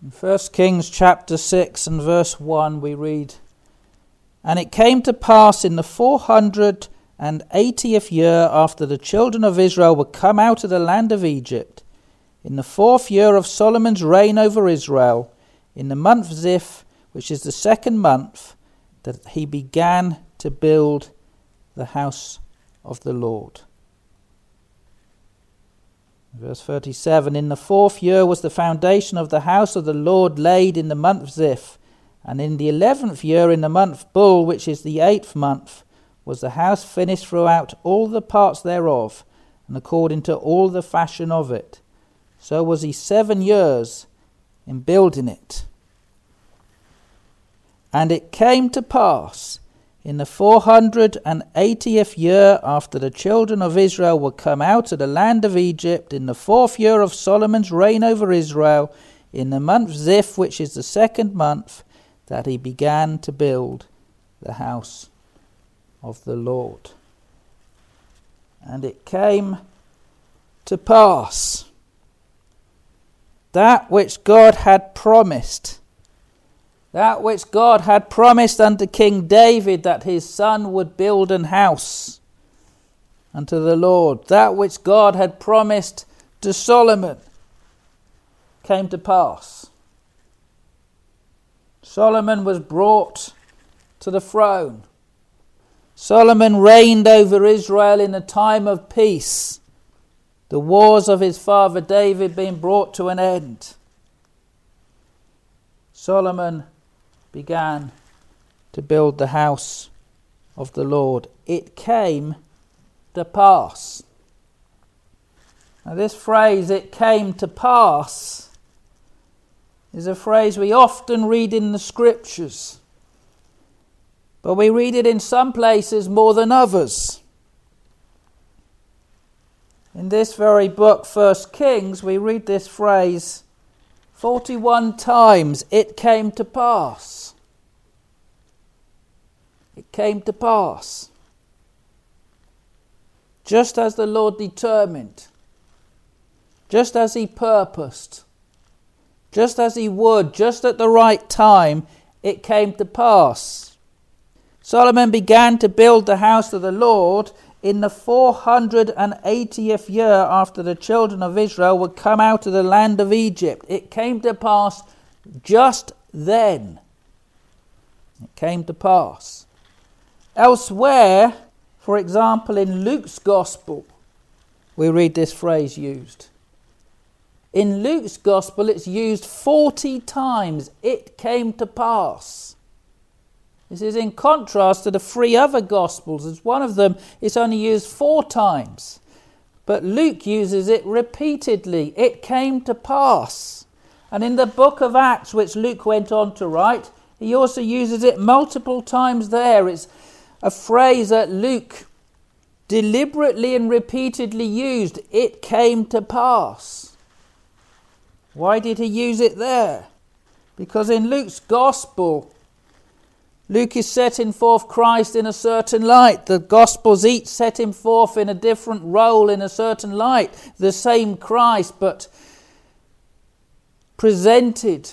In 1 Kings chapter 6 and verse 1, we read, And it came to pass in the 480th year after the children of Israel were come out of the land of Egypt, in the fourth year of Solomon's reign over Israel, in the month Zif, which is the second month, that he began to build the house of the Lord. Verse 37 In the fourth year was the foundation of the house of the Lord laid in the month Zif, and in the eleventh year, in the month Bul, which is the eighth month, was the house finished throughout all the parts thereof, and according to all the fashion of it. So was he seven years in building it. And it came to pass in the four hundred and eightieth year after the children of Israel were come out of the land of Egypt, in the fourth year of Solomon's reign over Israel, in the month Zif, which is the second month, that he began to build the house of the Lord. And it came to pass that which God had promised that which God had promised unto King David that his son would build an house unto the Lord, that which God had promised to Solomon came to pass. Solomon was brought to the throne. Solomon reigned over Israel in a time of peace, the wars of his father David being brought to an end. Solomon began to build the house of the Lord. It came to pass. Now, this phrase, it came to pass, is a phrase we often read in the scriptures, but we read it in some places more than others. In this very book, First Kings, we read this phrase 41 times it came to pass. Came to pass. Just as the Lord determined, just as He purposed, just as He would, just at the right time, it came to pass. Solomon began to build the house of the Lord in the 480th year after the children of Israel would come out of the land of Egypt. It came to pass just then. It came to pass. Elsewhere, for example, in Luke's Gospel, we read this phrase used. In Luke's Gospel, it's used 40 times. It came to pass. This is in contrast to the three other Gospels, as one of them is only used four times. But Luke uses it repeatedly. It came to pass. And in the book of Acts, which Luke went on to write, he also uses it multiple times there. It's a phrase that Luke deliberately and repeatedly used. It came to pass. Why did he use it there? Because in Luke's Gospel, Luke is setting forth Christ in a certain light. The Gospels each set him forth in a different role in a certain light. The same Christ, but presented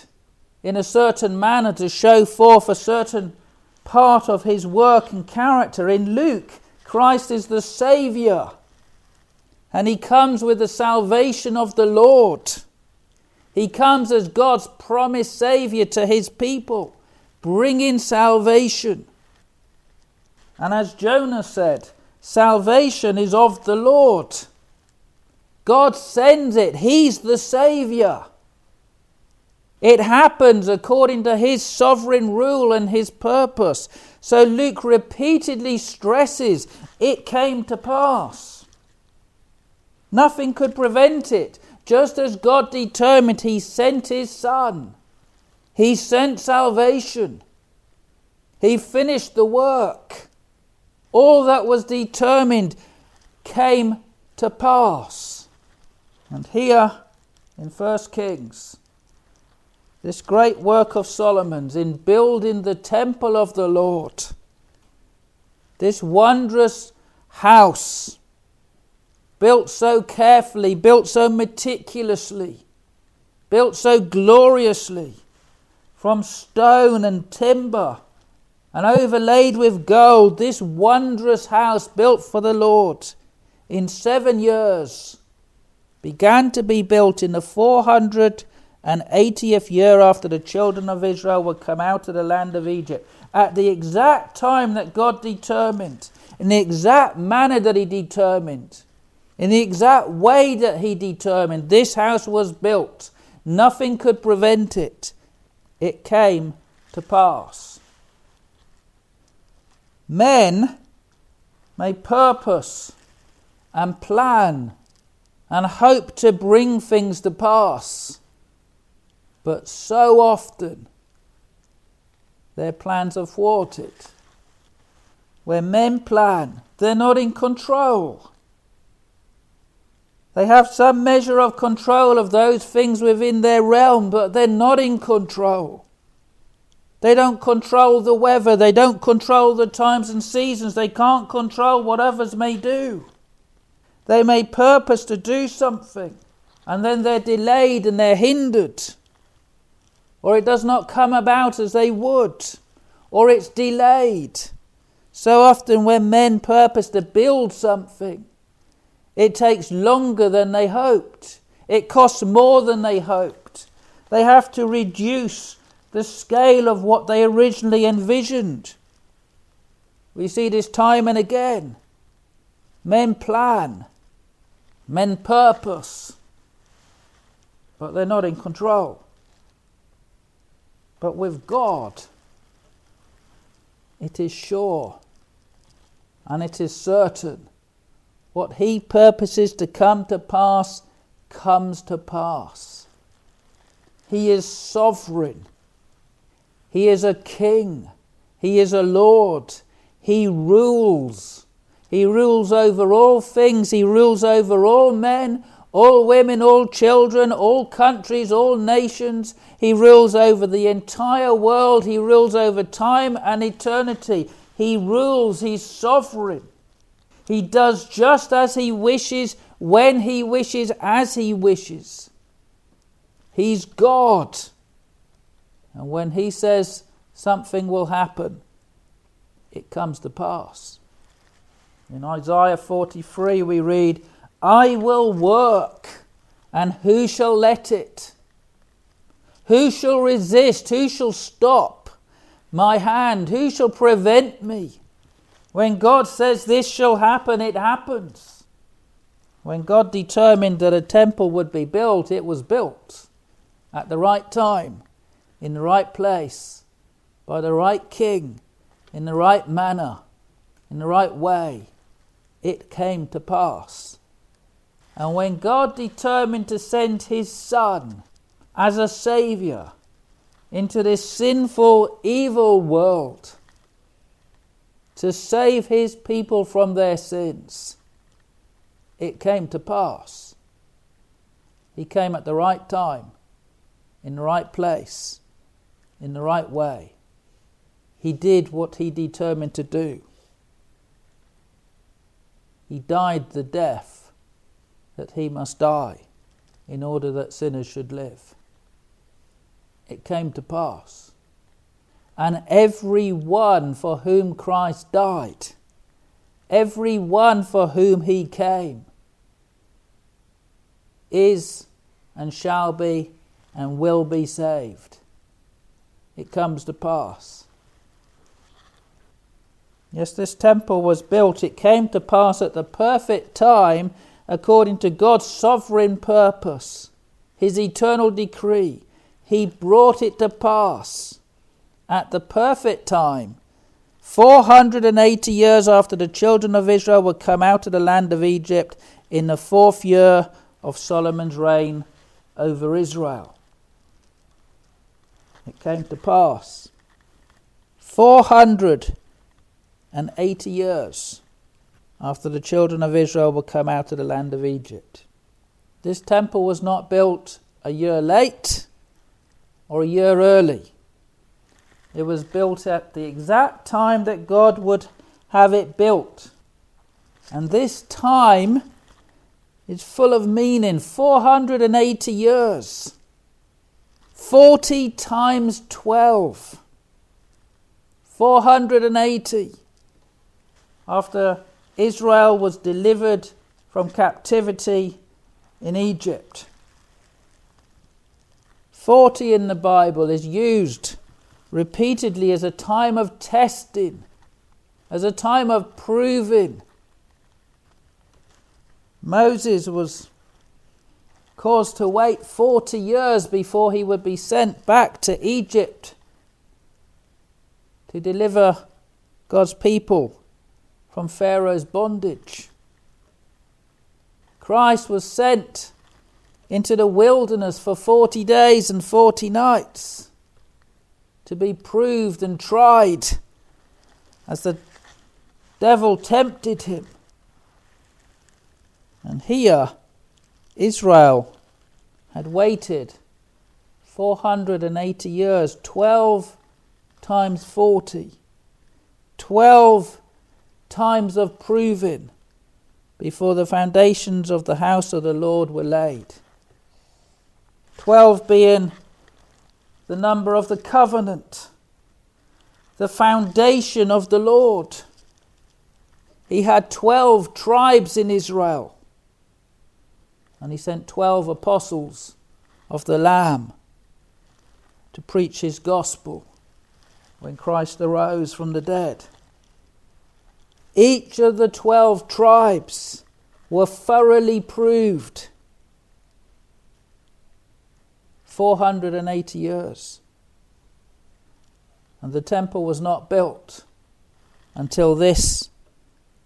in a certain manner to show forth a certain part of his work and character. In Luke, Christ is the Saviour, and he comes with the salvation of the Lord. He comes as God's promised Saviour to his people bringing salvation. And as Jonah said, salvation is of the Lord. God sends it, He's the Saviour. It happens according to His sovereign rule and His purpose. So Luke repeatedly stresses it came to pass. Nothing could prevent it. Just as God determined, He sent His Son. He sent salvation. He finished the work. All that was determined came to pass. And here in 1 Kings, this great work of Solomon's in building the temple of the Lord, this wondrous house built so carefully, built so meticulously, built so gloriously from stone and timber and overlaid with gold, this wondrous house built for the Lord in seven years began to be built in the 480th year after the children of Israel were come out of the land of Egypt, at the exact time that God determined, in the exact manner that He determined, in the exact way that He determined, this house was built. Nothing could prevent it. It came to pass. Men may purpose and plan and hope to bring things to pass, but so often their plans are thwarted. When men plan, they're not in control. They have some measure of control of those things within their realm, but they're not in control. They don't control the weather. They don't control the times and seasons. They can't control what others may do. They may purpose to do something, and then they're delayed and they're hindered. Or it does not come about as they would, or it's delayed. So often, when men purpose to build something, it takes longer than they hoped. It costs more than they hoped. They have to reduce the scale of what they originally envisioned. We see this time and again. Men plan, men purpose, but they're not in control. But with God, it is sure and it is certain. What He purposes to come to pass comes to pass. He is sovereign. He is a king. He is a Lord. He rules. He rules over all things. He rules over all men, all women, all children, all countries, all nations. He rules over the entire world. He rules over time and eternity. He rules. He's sovereign. He does just as he wishes, when he wishes, as he wishes. He's God. And when he says something will happen, it comes to pass. In Isaiah 43, we read, I will work, and who shall let it? Who shall resist? Who shall stop my hand? Who shall prevent me? When God says this shall happen, it happens. When God determined that a temple would be built, it was built at the right time in the right place, by the right king, in the right manner, in the right way, it came to pass. And when God determined to send his Son as a Saviour into this sinful, evil world to save his people from their sins, it came to pass. He came at the right time, in the right place, in the right way. He did what he determined to do. He died the death that he must die in order that sinners should live. It came to pass. And every one for whom Christ died, every one for whom he came, is and shall be and will be saved it comes to pass. Yes, this temple was built. It came to pass at the perfect time according to God's sovereign purpose, His eternal decree. He brought it to pass at the perfect time. 480 years after the children of Israel were come out of the land of Egypt in the fourth year of Solomon's reign over Israel. It came to pass. 480 years after the children of Israel were come out of the land of Egypt. This temple was not built a year late or a year early. It was built at the exact time that God would have it built. And this time is full of meaning 480 years. 40 times 12. 480. After Israel was delivered from captivity in Egypt. 40 in the Bible is used repeatedly as a time of testing, as a time of proving. Moses was caused to wait 40 years before he would be sent back to Egypt to deliver God's people from Pharaoh's bondage. Christ was sent into the wilderness for 40 days and 40 nights to be proved and tried as the devil tempted him. And here, Israel had waited 480 years, 12 times 40, 12 times of proving before the foundations of the house of the Lord were laid. 12 being the number of the covenant, the foundation of the Lord. He had 12 tribes in Israel, and he sent 12 apostles of the Lamb to preach his gospel when Christ arose from the dead. Each of the 12 tribes were thoroughly proved 480 years. And the temple was not built until this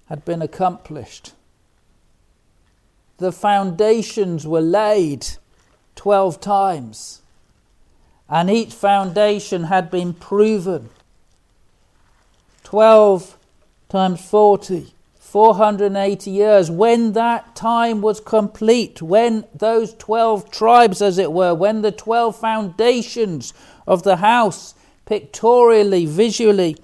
had been accomplished. The foundations were laid 12 times, and each foundation had been proven. 12 times 40 480 years, when that time was complete, when those 12 tribes, as it were, when the 12 foundations of the house, pictorially, visually,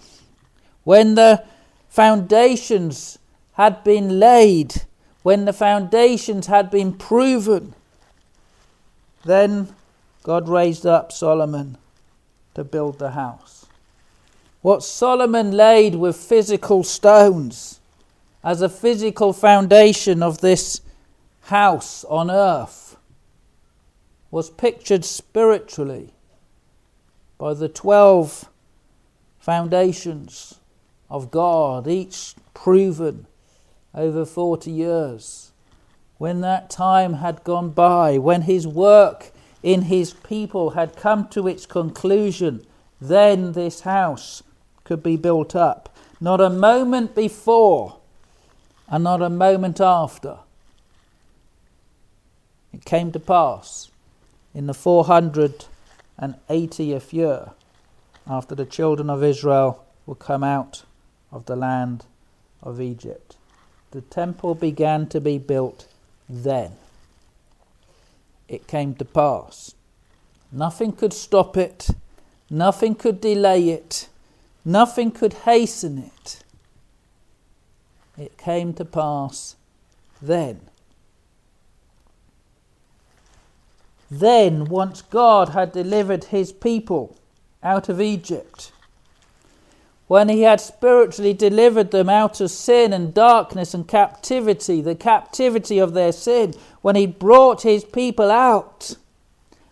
when the foundations had been laid, when the foundations had been proven, then God raised up Solomon to build the house. What Solomon laid with physical stones as a physical foundation of this house on earth was pictured spiritually by the 12 foundations of God, each proven over 40 years. When that time had gone by, when his work in his people had come to its conclusion, then this house could be built up. Not a moment before and not a moment after. It came to pass in the 480th year after the children of Israel were come out of the land of Egypt. The temple began to be built then. It came to pass. Nothing could stop it, nothing could delay it, nothing could hasten it it came to pass then. Then, once God had delivered his people out of Egypt, when he had spiritually delivered them out of sin and darkness and captivity, the captivity of their sin, when he brought his people out,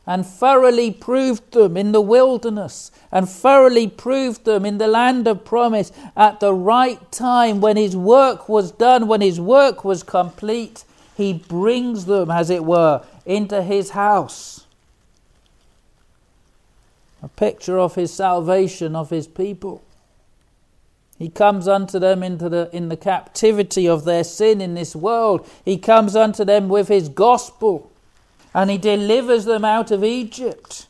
and thoroughly proved them in the wilderness and thoroughly proved them in the land of promise at the right time when his work was done, when his work was complete, he brings them, as it were, into his house. A picture of his salvation of his people. He comes unto them into the, in the captivity of their sin in this world. He comes unto them with his gospel and he delivers them out of Egypt.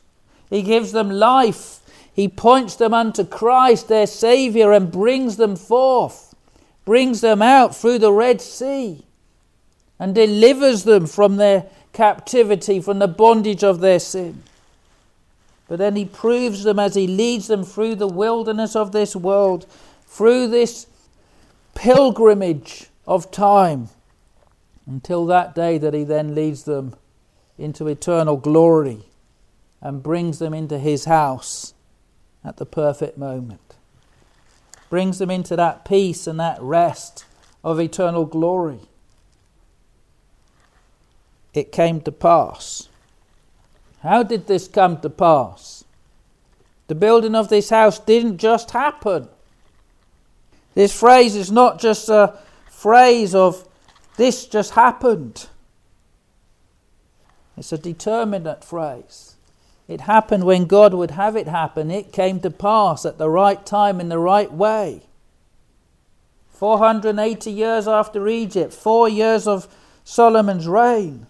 He gives them life. He points them unto Christ, their Saviour, and brings them forth, brings them out through the Red Sea, and delivers them from their captivity, from the bondage of their sin. But then he proves them as he leads them through the wilderness of this world, through this pilgrimage of time, until that day that he then leads them into eternal glory and brings them into his house at the perfect moment. Brings them into that peace and that rest of eternal glory. It came to pass. How did this come to pass? The building of this house didn't just happen. This phrase is not just a phrase of this just happened. It's a determinate phrase. It happened when God would have it happen. It came to pass at the right time in the right way. 480 years after Egypt, four years of Solomon's reign.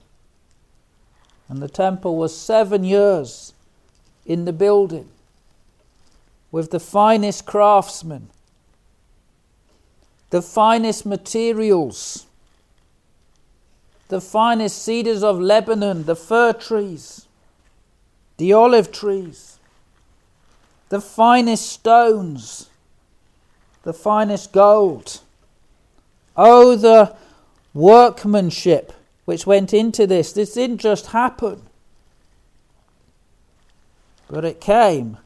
And the temple was seven years in the building with the finest craftsmen, the finest materials, the finest cedars of Lebanon, the fir trees, the olive trees, the finest stones, the finest gold. Oh, the workmanship which went into this. This didn't just happen, but it came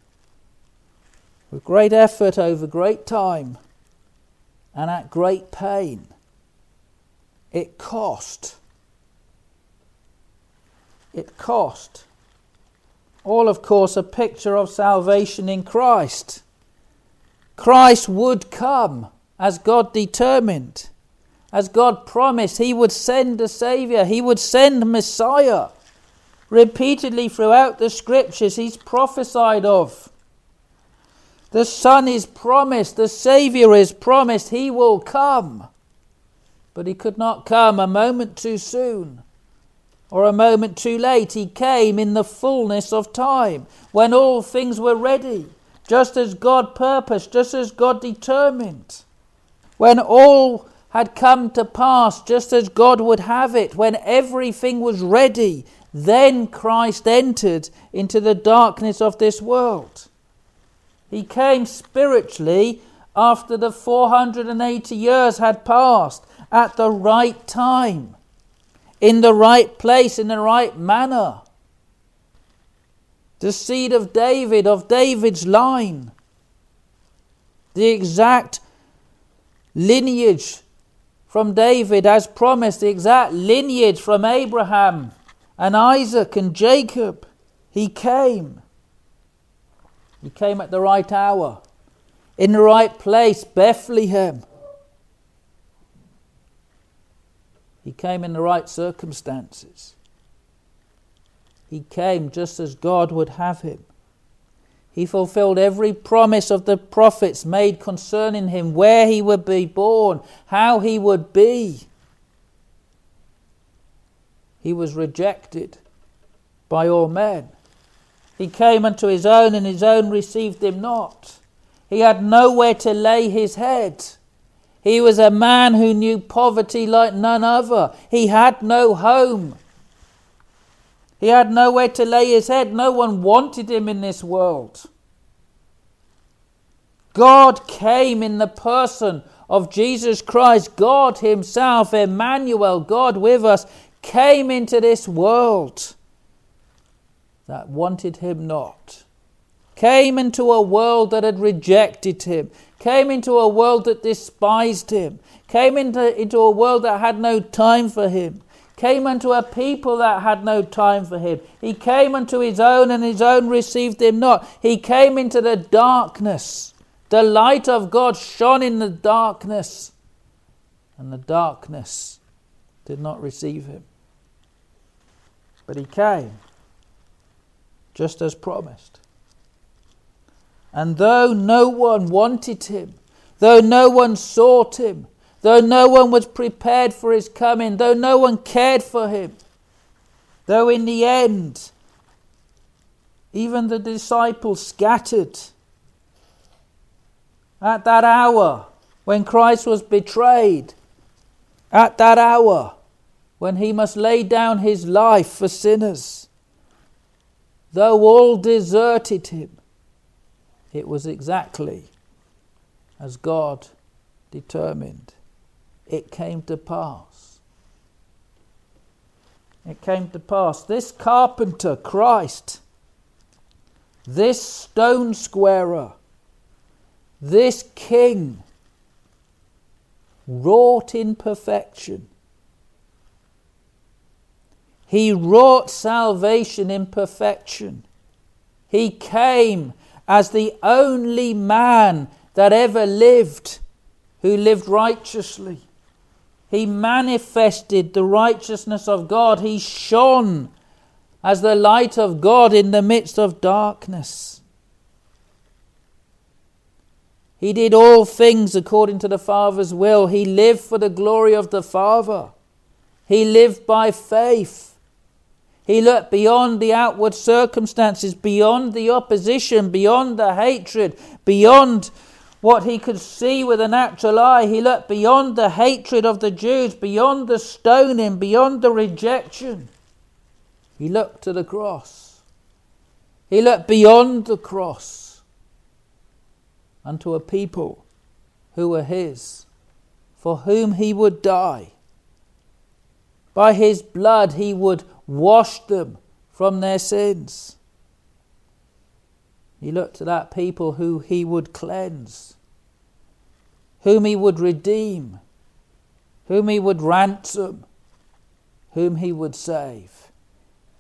with great effort over great time and at great pain. It cost it cost. All, of course, a picture of salvation in Christ. Christ would come as God determined, as God promised. He would send a Saviour, He would send Messiah. Repeatedly throughout the scriptures, He's prophesied of. The Son is promised, the Saviour is promised, He will come. But He could not come a moment too soon or a moment too late. He came in the fullness of time, when all things were ready, just as God purposed, just as God determined. When all had come to pass just as God would have it, when everything was ready, then Christ entered into the darkness of this world. He came spiritually after the 480 years had passed at the right time in the right place, in the right manner. The seed of David, of David's line. The exact lineage from David as promised, the exact lineage from Abraham and Isaac and Jacob. He came. He came at the right hour, in the right place, Bethlehem. He came in the right circumstances. He came just as God would have him. He fulfilled every promise of the prophets made concerning him, where he would be born, how he would be. He was rejected by all men. He came unto his own, and his own received him not. He had nowhere to lay his head. He was a man who knew poverty like none other. He had no home. He had nowhere to lay his head. No one wanted him in this world. God came in the person of Jesus Christ. God Himself, Emmanuel, God with us, came into this world that wanted Him not. Came into a world that had rejected Him came into a world that despised him, came into, into a world that had no time for him, came unto a people that had no time for him. He came unto his own, and his own received him not. He came into the darkness. The light of God shone in the darkness, and the darkness did not receive him. But he came, just as promised. And though no one wanted him, though no one sought him, though no one was prepared for his coming, though no one cared for him, though in the end even the disciples scattered, at that hour when Christ was betrayed, at that hour when he must lay down his life for sinners, though all deserted him, it was exactly as God determined. It came to pass. It came to pass. This carpenter, Christ, this stone squarer, this king, wrought in perfection. He wrought salvation in perfection. He came as the only man that ever lived who lived righteously. He manifested the righteousness of God. He shone as the light of God in the midst of darkness. He did all things according to the Father's will. He lived for the glory of the Father. He lived by faith. He looked beyond the outward circumstances, beyond the opposition, beyond the hatred, beyond what he could see with a natural eye. He looked beyond the hatred of the Jews, beyond the stoning, beyond the rejection. He looked to the cross. He looked beyond the cross unto a people who were his, for whom he would die. By his blood he would wash them from their sins. He looked to that people who he would cleanse, whom he would redeem, whom he would ransom, whom he would save.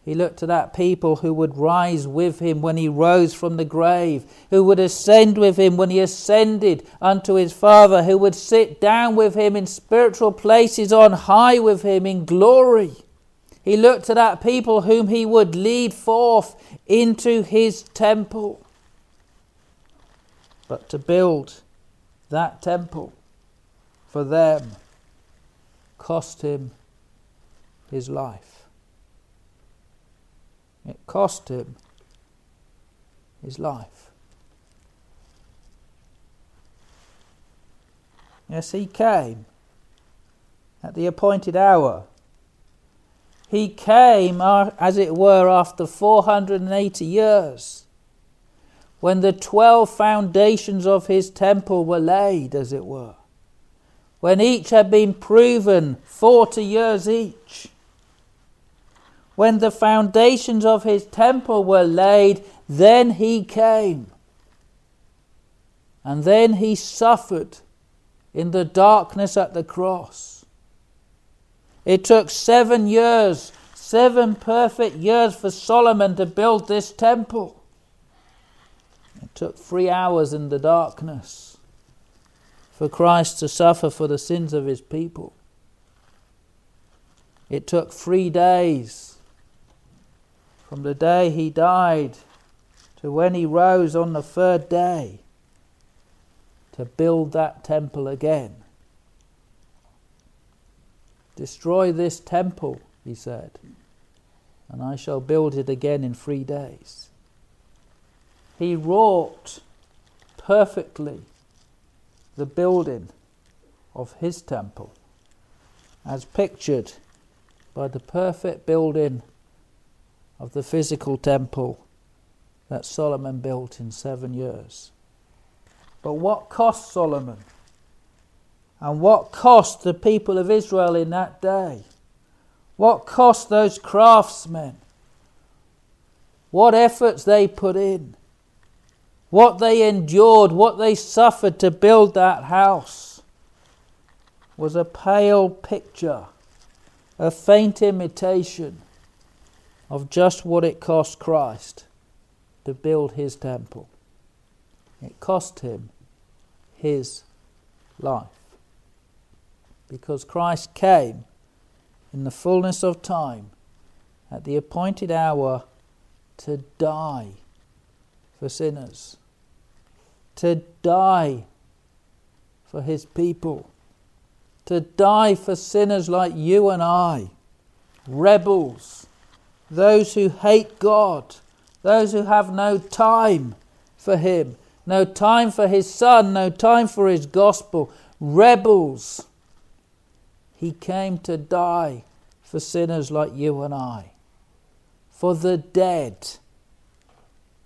He looked to that people who would rise with him when he rose from the grave, who would ascend with him when he ascended unto his Father, who would sit down with him in spiritual places on high with him in glory. He looked to that people whom he would lead forth into his temple. But to build that temple for them cost him his life. It cost him his life. Yes, he came at the appointed hour. He came, uh, as it were, after 480 years, when the 12 foundations of his temple were laid, as it were, when each had been proven 40 years each when the foundations of his temple were laid, then he came. And then he suffered in the darkness at the cross. It took seven years, seven perfect years for Solomon to build this temple. It took three hours in the darkness for Christ to suffer for the sins of his people. It took three days from the day he died to when he rose on the third day to build that temple again. Destroy this temple, he said, and I shall build it again in three days. He wrought perfectly the building of his temple as pictured by the perfect building of the physical temple that Solomon built in seven years. But what cost Solomon? And what cost the people of Israel in that day? What cost those craftsmen? What efforts they put in? What they endured, what they suffered to build that house was a pale picture, a faint imitation of just what it cost Christ to build his temple. It cost him his life. Because Christ came in the fullness of time at the appointed hour to die for sinners, to die for his people, to die for sinners like you and I, rebels those who hate God, those who have no time for Him, no time for His Son, no time for His gospel, rebels. He came to die for sinners like you and I, for the dead,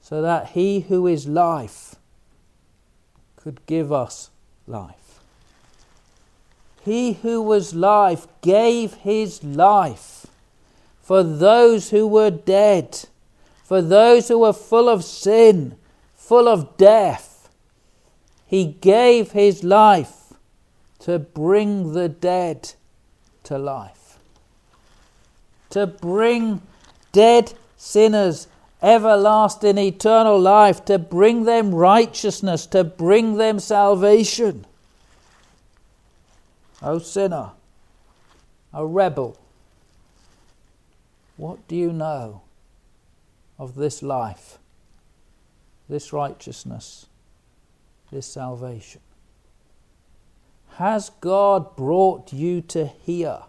so that He who is life could give us life. He who was life gave His life for those who were dead, for those who were full of sin, full of death. He gave his life to bring the dead to life, to bring dead sinners everlasting eternal life, to bring them righteousness, to bring them salvation. O sinner, a rebel, what do you know of this life, this righteousness, this salvation? Has God brought you to hear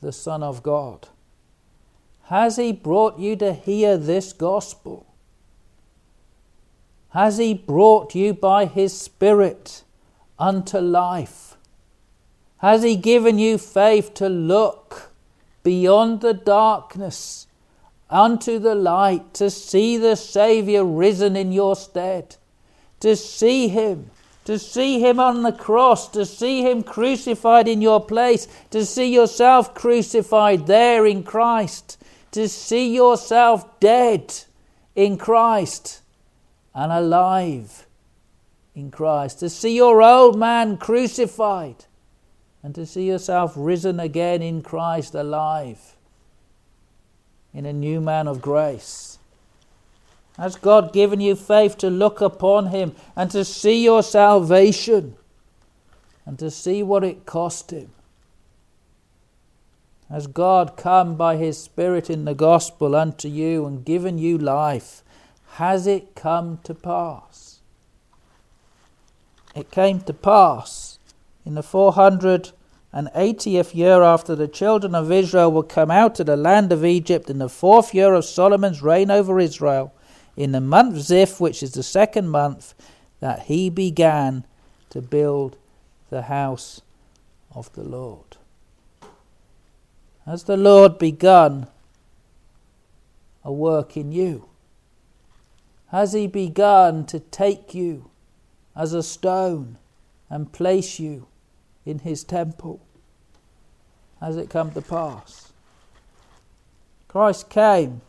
the Son of God? Has He brought you to hear this gospel? Has He brought you by His Spirit unto life? Has He given you faith to look beyond the darkness unto the light, to see the Saviour risen in your stead, to see Him? To see him on the cross, to see him crucified in your place, to see yourself crucified there in Christ, to see yourself dead in Christ and alive in Christ, to see your old man crucified and to see yourself risen again in Christ alive in a new man of grace. Has God given you faith to look upon Him and to see your salvation and to see what it cost Him? Has God come by His Spirit in the gospel unto you and given you life? Has it come to pass? It came to pass in the 480th year after the children of Israel were come out of the land of Egypt, in the fourth year of Solomon's reign over Israel, in the month Zif, which is the second month, that he began to build the house of the Lord. Has the Lord begun a work in you? Has He begun to take you as a stone and place you in His temple? Has it come to pass? Christ came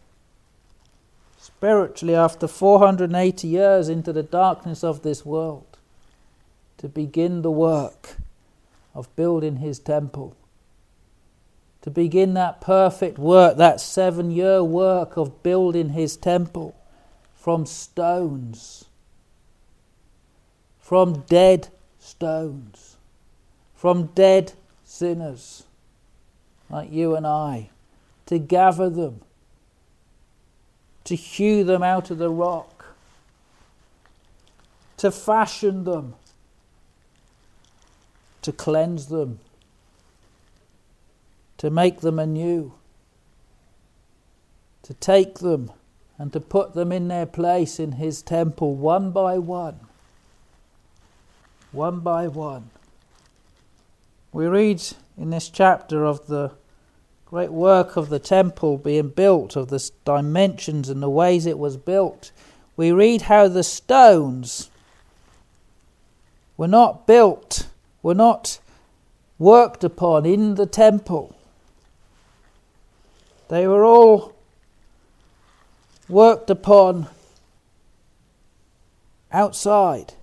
spiritually after 480 years into the darkness of this world to begin the work of building His temple to begin that perfect work, that seven year work of building his temple from stones, from dead stones, from dead sinners like you and I, to gather them, to hew them out of the rock, to fashion them, to cleanse them to make them anew, to take them and to put them in their place in His temple one by one. One by one. We read in this chapter of the great work of the temple being built, of the dimensions and the ways it was built. We read how the stones were not built, were not worked upon in the temple. They were all worked upon outside.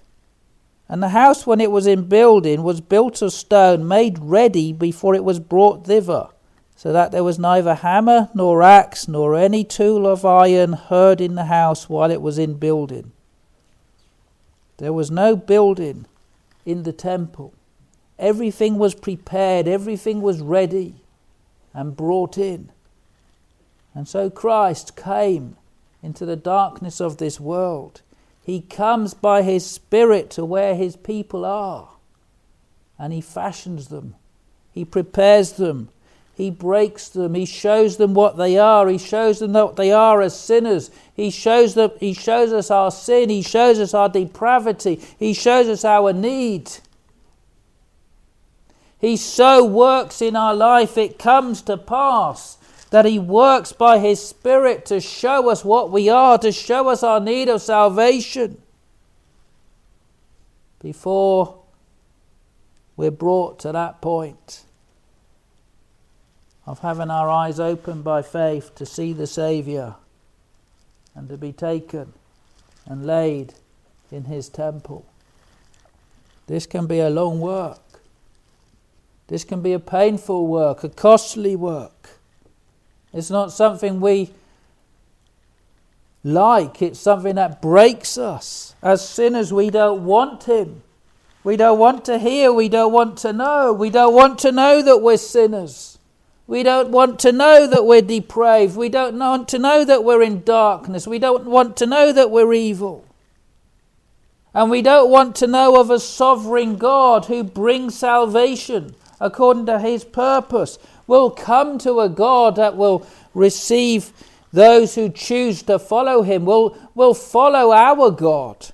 And the house, when it was in building, was built of stone, made ready before it was brought thither, so that there was neither hammer nor axe nor any tool of iron heard in the house while it was in building. There was no building in the temple. Everything was prepared, everything was ready and brought in. And so Christ came into the darkness of this world. He comes by His Spirit to where His people are. And He fashions them. He prepares them. He breaks them. He shows them what they are. He shows them what they are as sinners. He shows, them, he shows us our sin. He shows us our depravity. He shows us our need. He so works in our life, it comes to pass that He works by His Spirit to show us what we are, to show us our need of salvation before we're brought to that point of having our eyes opened by faith to see the Saviour and to be taken and laid in his temple. This can be a long work. This can be a painful work, a costly work. It's not something we like, it's something that breaks us. As sinners, we don't want Him. We don't want to hear, we don't want to know. We don't want to know that we're sinners. We don't want to know that we're depraved. We don't want to know that we're in darkness. We don't want to know that we're evil. And we don't want to know of a sovereign God who brings salvation according to his purpose. We'll come to a God that will receive those who choose to follow him. We'll, we'll follow our God.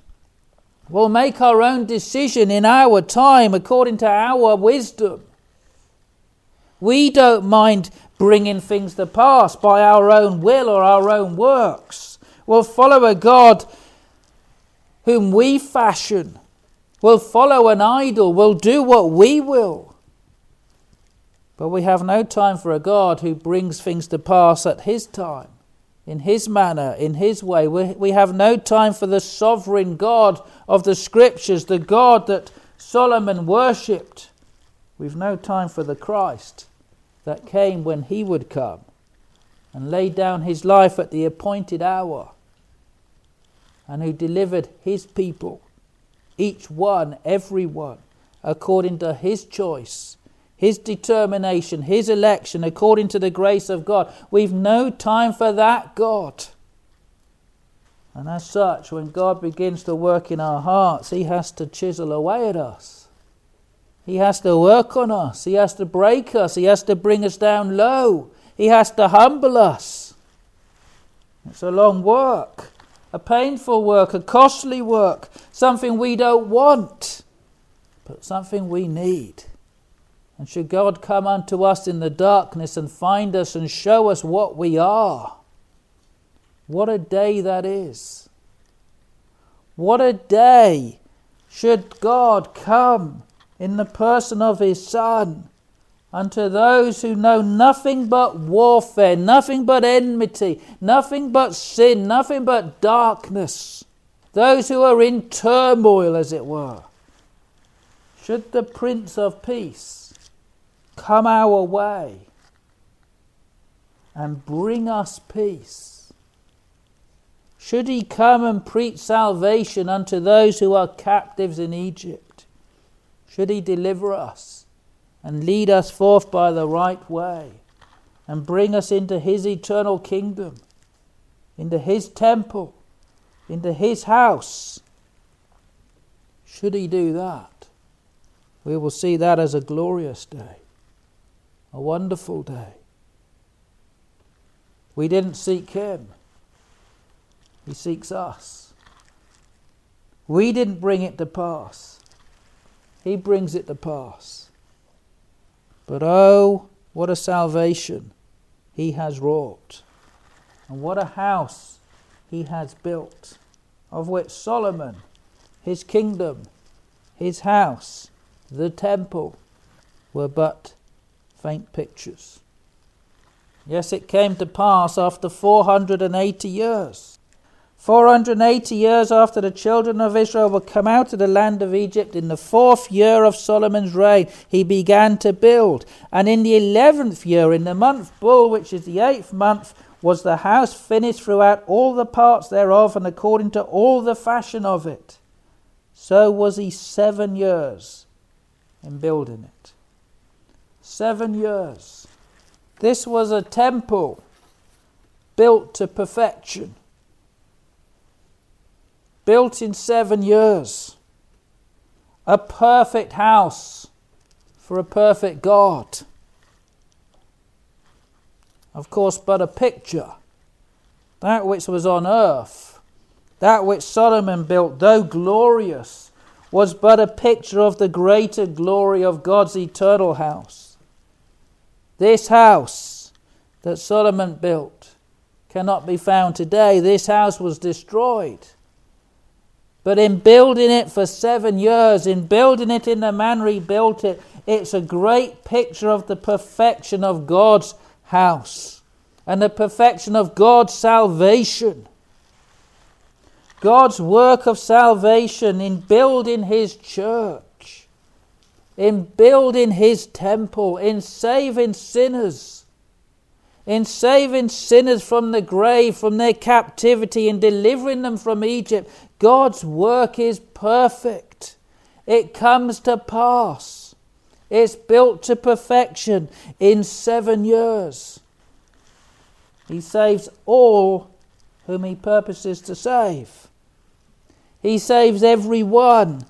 We'll make our own decision in our time according to our wisdom. We don't mind bringing things to pass by our own will or our own works. We'll follow a God whom we fashion. We'll follow an idol. We'll do what we will. But we have no time for a God who brings things to pass at His time, in His manner, in His way. We, we have no time for the sovereign God of the Scriptures, the God that Solomon worshipped. We've no time for the Christ that came when he would come and laid down his life at the appointed hour and who delivered his people, each one, every one, according to his choice, his determination, his election, according to the grace of God. We've no time for that God. And as such, when God begins to work in our hearts, he has to chisel away at us. He has to work on us. He has to break us. He has to bring us down low. He has to humble us. It's a long work, a painful work, a costly work, something we don't want, but something we need. And should God come unto us in the darkness and find us and show us what we are, what a day that is. What a day should God come in the person of his Son unto those who know nothing but warfare, nothing but enmity, nothing but sin, nothing but darkness, those who are in turmoil, as it were. Should the Prince of Peace come our way and bring us peace, should he come and preach salvation unto those who are captives in Egypt, should He deliver us and lead us forth by the right way and bring us into His eternal kingdom, into His temple, into His house. Should He do that, we will see that as a glorious day, a wonderful day. We didn't seek Him, He seeks us. We didn't bring it to pass. He brings it to pass. But oh, what a salvation he has wrought, and what a house he has built, of which Solomon, his kingdom, his house, the temple, were but faint pictures. Yes, it came to pass after 480 years 480 years after the children of Israel were come out of the land of Egypt, in the fourth year of Solomon's reign, he began to build. And in the eleventh year, in the month Bul, which is the eighth month, was the house finished throughout all the parts thereof, and according to all the fashion of it. So was he seven years in building it. Seven years. This was a temple built to perfection built in seven years, a perfect house for a perfect God. Of course, but a picture. That which was on earth, that which Solomon built, though glorious, was but a picture of the greater glory of God's eternal house. This house that Solomon built cannot be found today. This house was destroyed. But in building it for seven years, in building it in the manner he built it, it's a great picture of the perfection of God's house and the perfection of God's salvation. God's work of salvation in building his church, in building his temple, in saving sinners, in saving sinners from the grave, from their captivity, in delivering them from Egypt. God's work is perfect. It comes to pass. It's built to perfection in seven years. He saves all whom he purposes to save. He saves every one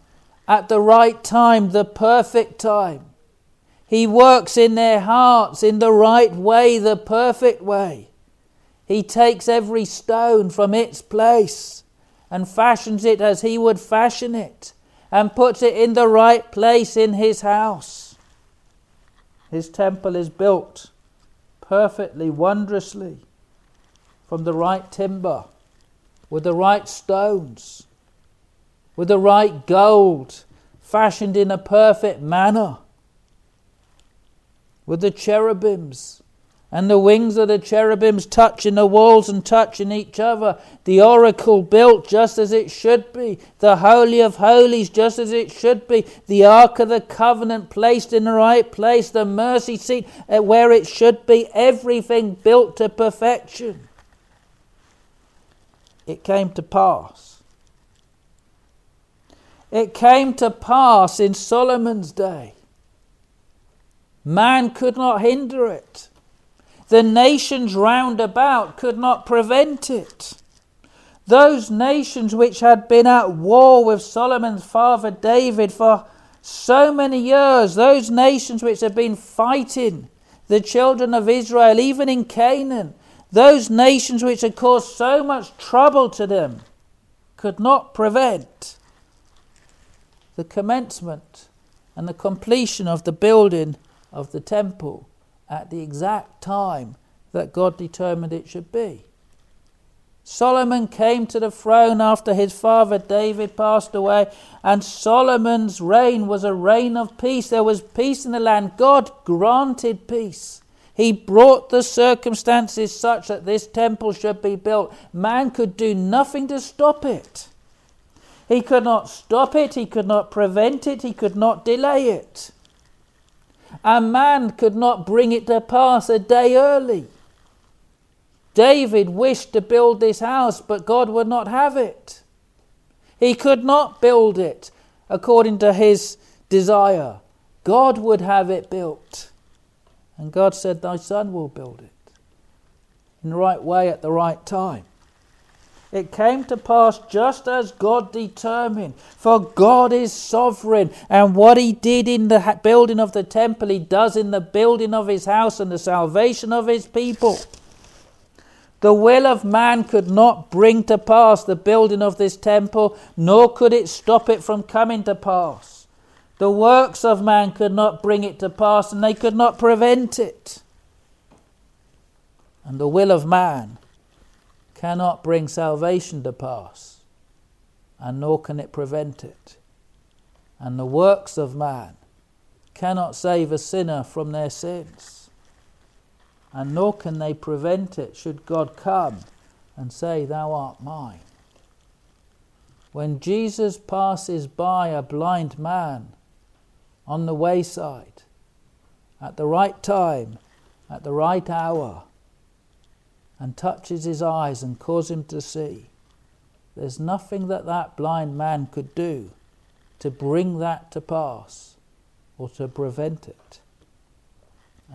at the right time, the perfect time. He works in their hearts in the right way, the perfect way. He takes every stone from its place and fashions it as he would fashion it and puts it in the right place in his house. His temple is built perfectly, wondrously from the right timber, with the right stones, with the right gold, fashioned in a perfect manner, with the cherubims and the wings of the cherubims touching the walls and touching each other, the oracle built just as it should be, the Holy of Holies just as it should be, the Ark of the Covenant placed in the right place, the mercy seat eh, where it should be, everything built to perfection it came to pass. It came to pass in Solomon's day. Man could not hinder it. The nations round about could not prevent it. Those nations which had been at war with Solomon's father David for so many years, those nations which had been fighting the children of Israel, even in Canaan, those nations which had caused so much trouble to them could not prevent the commencement and the completion of the building of the temple at the exact time that God determined it should be. Solomon came to the throne after his father David passed away, and Solomon's reign was a reign of peace. There was peace in the land. God granted peace. He brought the circumstances such that this temple should be built. Man could do nothing to stop it. He could not stop it, he could not prevent it, he could not delay it. And man could not bring it to pass a day early. David wished to build this house, but God would not have it. He could not build it according to his desire. God would have it built. And God said, Thy son will build it in the right way at the right time. It came to pass just as God determined, for God is sovereign, and what He did in the building of the temple, He does in the building of His house and the salvation of His people. The will of man could not bring to pass the building of this temple, nor could it stop it from coming to pass. The works of man could not bring it to pass, and they could not prevent it. And the will of man cannot bring salvation to pass, and nor can it prevent it. And the works of man cannot save a sinner from their sins, and nor can they prevent it should God come and say, Thou art mine. When Jesus passes by a blind man, on the wayside, at the right time, at the right hour, and touches his eyes and causes him to see. There's nothing that that blind man could do to bring that to pass or to prevent it.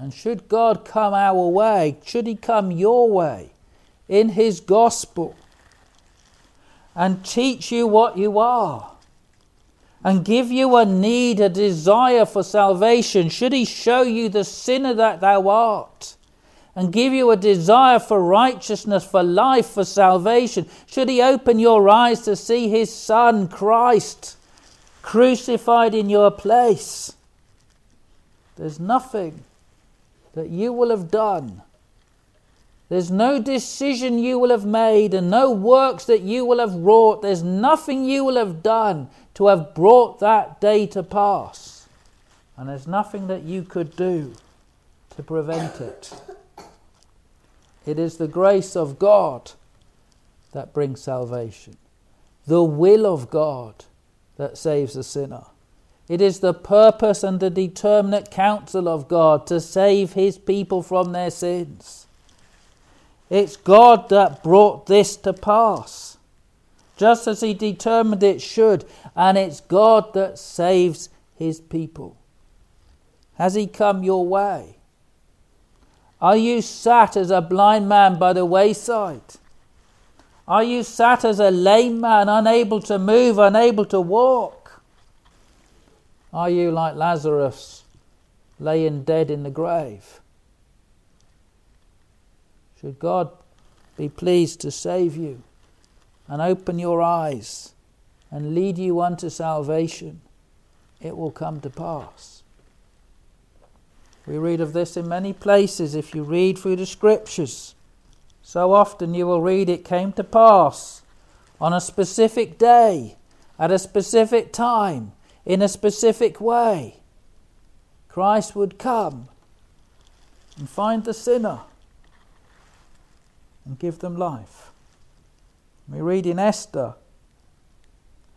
And should God come our way, should He come your way in His gospel and teach you what you are, and give you a need, a desire for salvation, should he show you the sinner that thou art, and give you a desire for righteousness, for life, for salvation, should he open your eyes to see his Son, Christ, crucified in your place, there's nothing that you will have done. There's no decision you will have made and no works that you will have wrought. There's nothing you will have done to have brought that day to pass. And there's nothing that you could do to prevent it. It is the grace of God that brings salvation. the will of God that saves a sinner. It is the purpose and the determinate counsel of God to save his people from their sins. It's God that brought this to pass, just as he determined it should, and it's God that saves his people. Has he come your way? Are you sat as a blind man by the wayside? Are you sat as a lame man, unable to move, unable to walk? Are you like Lazarus, laying dead in the grave? Should God be pleased to save you and open your eyes and lead you unto salvation, it will come to pass. We read of this in many places if you read through the scriptures. So often you will read it came to pass on a specific day, at a specific time, in a specific way. Christ would come and find the sinner and give them life. We read in Esther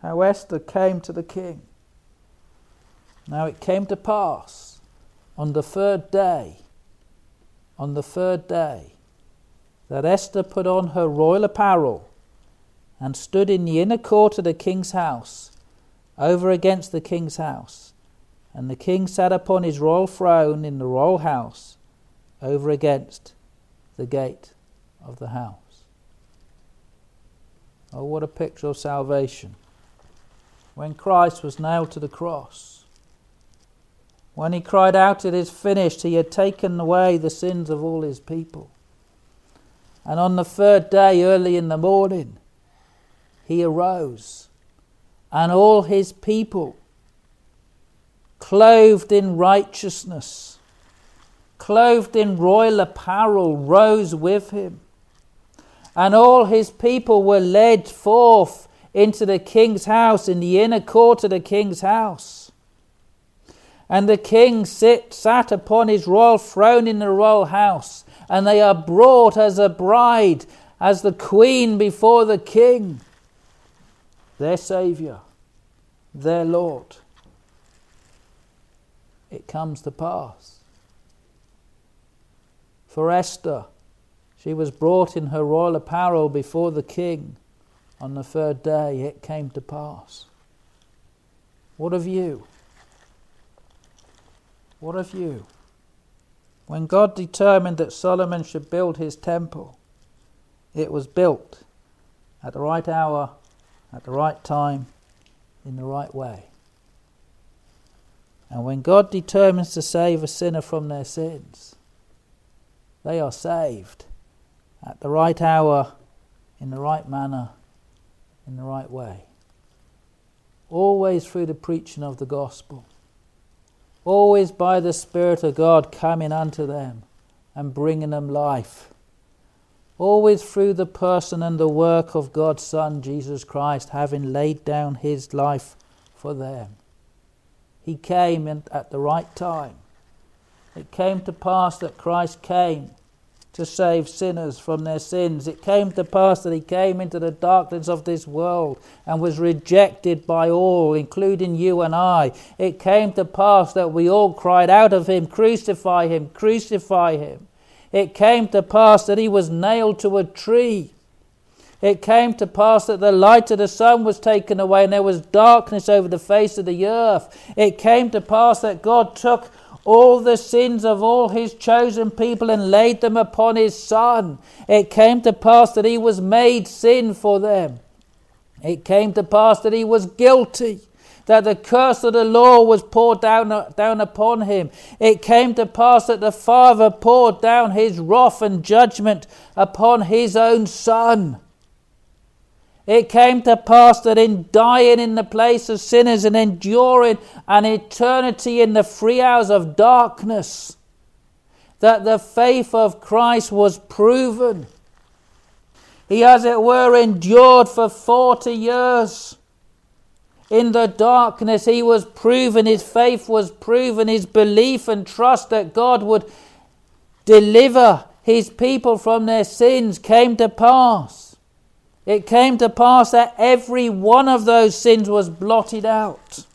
how Esther came to the king. Now it came to pass on the third day, on the third day, that Esther put on her royal apparel and stood in the inner court of the king's house, over against the king's house. And the king sat upon his royal throne in the royal house, over against the gate of the house. Oh, what a picture of salvation. When Christ was nailed to the cross, when he cried out, It is finished, he had taken away the sins of all his people. And on the third day, early in the morning, he arose, and all his people, clothed in righteousness, clothed in royal apparel, rose with him. And all his people were led forth into the king's house, in the inner court of the king's house. And the king sit, sat upon his royal throne in the royal house, and they are brought as a bride, as the queen before the king, their Saviour, their Lord. It comes to pass. For Esther, she was brought in her royal apparel before the king. On the third day, it came to pass. What of you? What of you? When God determined that Solomon should build his temple, it was built at the right hour, at the right time, in the right way. And when God determines to save a sinner from their sins, they are saved at the right hour, in the right manner, in the right way. Always through the preaching of the gospel always by the Spirit of God coming unto them and bringing them life. Always through the person and the work of God's Son, Jesus Christ, having laid down his life for them. He came at the right time. It came to pass that Christ came to save sinners from their sins. It came to pass that he came into the darkness of this world and was rejected by all, including you and I. It came to pass that we all cried out of him, Crucify him, crucify him. It came to pass that he was nailed to a tree. It came to pass that the light of the sun was taken away and there was darkness over the face of the earth. It came to pass that God took all the sins of all his chosen people and laid them upon his Son. It came to pass that he was made sin for them. It came to pass that he was guilty, that the curse of the law was poured down, down upon him. It came to pass that the Father poured down his wrath and judgment upon his own Son. It came to pass that in dying in the place of sinners and enduring an eternity in the three hours of darkness, that the faith of Christ was proven. He, as it were, endured for 40 years. In the darkness, he was proven, his faith was proven, his belief and trust that God would deliver his people from their sins came to pass. It came to pass that every one of those sins was blotted out.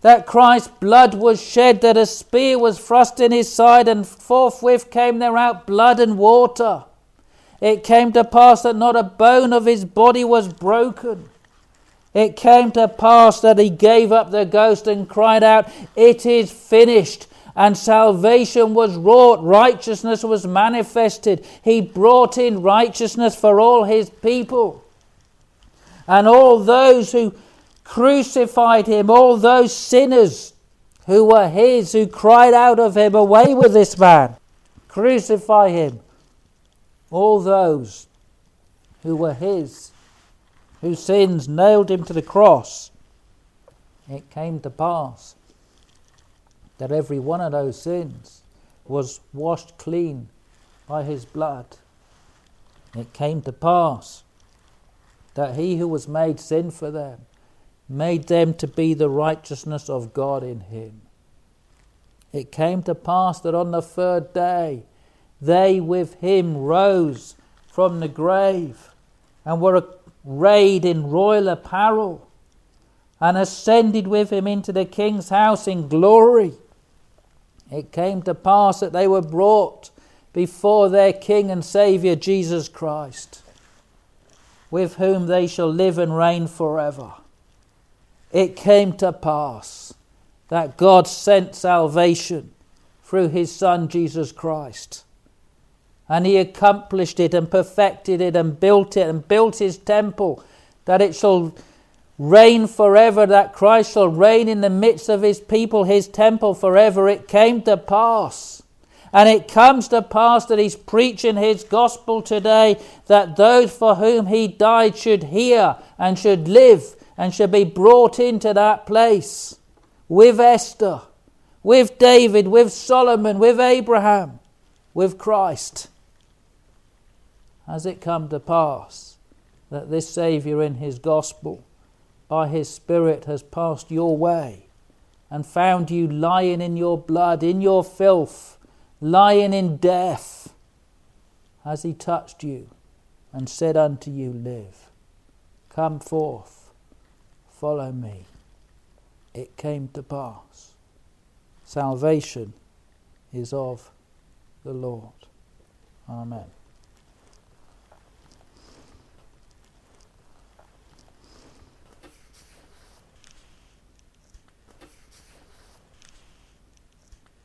That Christ's blood was shed, that a spear was thrust in his side, and forthwith came there out blood and water. It came to pass that not a bone of his body was broken. It came to pass that he gave up the ghost and cried out, It is finished. And salvation was wrought, righteousness was manifested. He brought in righteousness for all his people. And all those who crucified him, all those sinners who were his, who cried out of him, Away with this man, crucify him. All those who were his, whose sins nailed him to the cross. It came to pass that every one of those sins was washed clean by his blood. It came to pass that he who was made sin for them made them to be the righteousness of God in him. It came to pass that on the third day they with him rose from the grave and were arrayed in royal apparel and ascended with him into the king's house in glory. It came to pass that they were brought before their King and Saviour Jesus Christ, with whom they shall live and reign forever. It came to pass that God sent salvation through his Son Jesus Christ. And he accomplished it and perfected it and built it and built his temple that it shall reign forever, that Christ shall reign in the midst of his people, his temple forever. It came to pass. And it comes to pass that he's preaching his gospel today that those for whom he died should hear and should live and should be brought into that place with Esther, with David, with Solomon, with Abraham, with Christ. Has it come to pass that this Saviour in his gospel by his Spirit has passed your way and found you lying in your blood, in your filth, lying in death, has he touched you and said unto you, Live, come forth, follow me. It came to pass. Salvation is of the Lord. Amen.